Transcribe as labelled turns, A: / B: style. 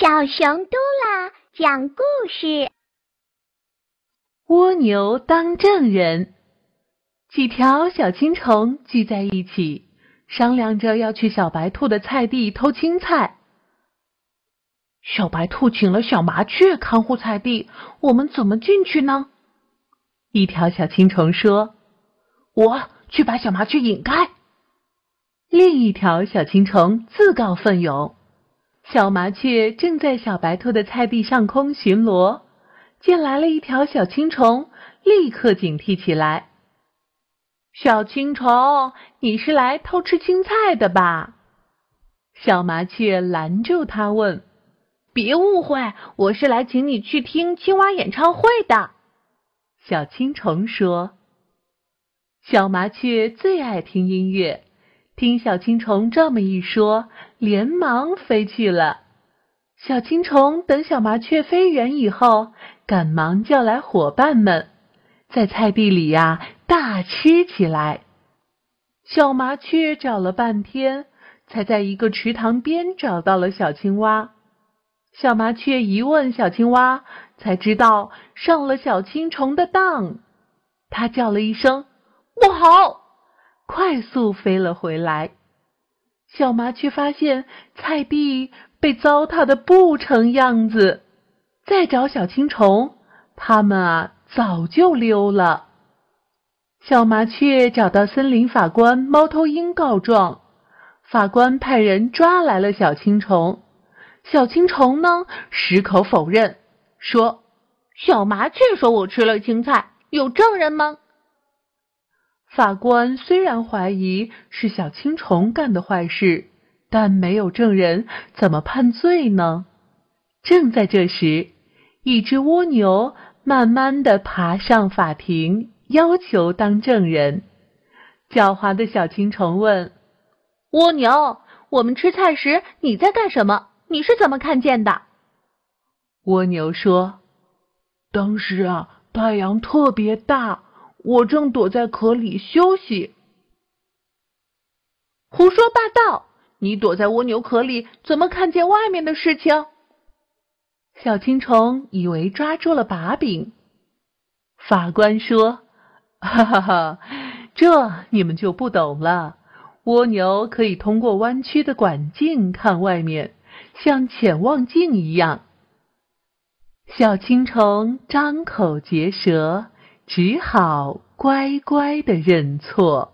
A: 小熊嘟啦讲故事：
B: 蜗牛当证人。几条小青虫聚在一起，商量着要去小白兔的菜地偷青菜。小白兔请了小麻雀看护菜地，我们怎么进去呢？一条小青虫说：“我去把小麻雀引开。”另一条小青虫自告奋勇。小麻雀正在小白兔的菜地上空巡逻，见来了一条小青虫，立刻警惕起来。小青虫，你是来偷吃青菜的吧？小麻雀拦住他问：“
C: 别误会，我是来请你去听青蛙演唱会的。”
B: 小青虫说：“小麻雀最爱听音乐。”听小青虫这么一说，连忙飞去了。小青虫等小麻雀飞远以后，赶忙叫来伙伴们，在菜地里呀大吃起来。小麻雀找了半天，才在一个池塘边找到了小青蛙。小麻雀一问小青蛙，才知道上了小青虫的当。它叫了一声：“不好！”快速飞了回来，小麻雀发现菜地被糟蹋的不成样子，再找小青虫，他们啊早就溜了。小麻雀找到森林法官猫头鹰告状，法官派人抓来了小青虫。小青虫呢，矢口否认，说：“
C: 小麻雀说我吃了青菜，有证人吗？”
B: 法官虽然怀疑是小青虫干的坏事，但没有证人，怎么判罪呢？正在这时，一只蜗牛慢慢的爬上法庭，要求当证人。狡猾的小青虫问：“
C: 蜗牛，我们吃菜时你在干什么？你是怎么看见的？”
B: 蜗牛说：“当时啊，太阳特别大。”我正躲在壳里休息。
C: 胡说八道！你躲在蜗牛壳里，怎么看见外面的事情？
B: 小青虫以为抓住了把柄。法官说：“哈哈哈，这你们就不懂了。蜗牛可以通过弯曲的管径看外面，像潜望镜一样。”小青虫张口结舌。只好乖乖的认错。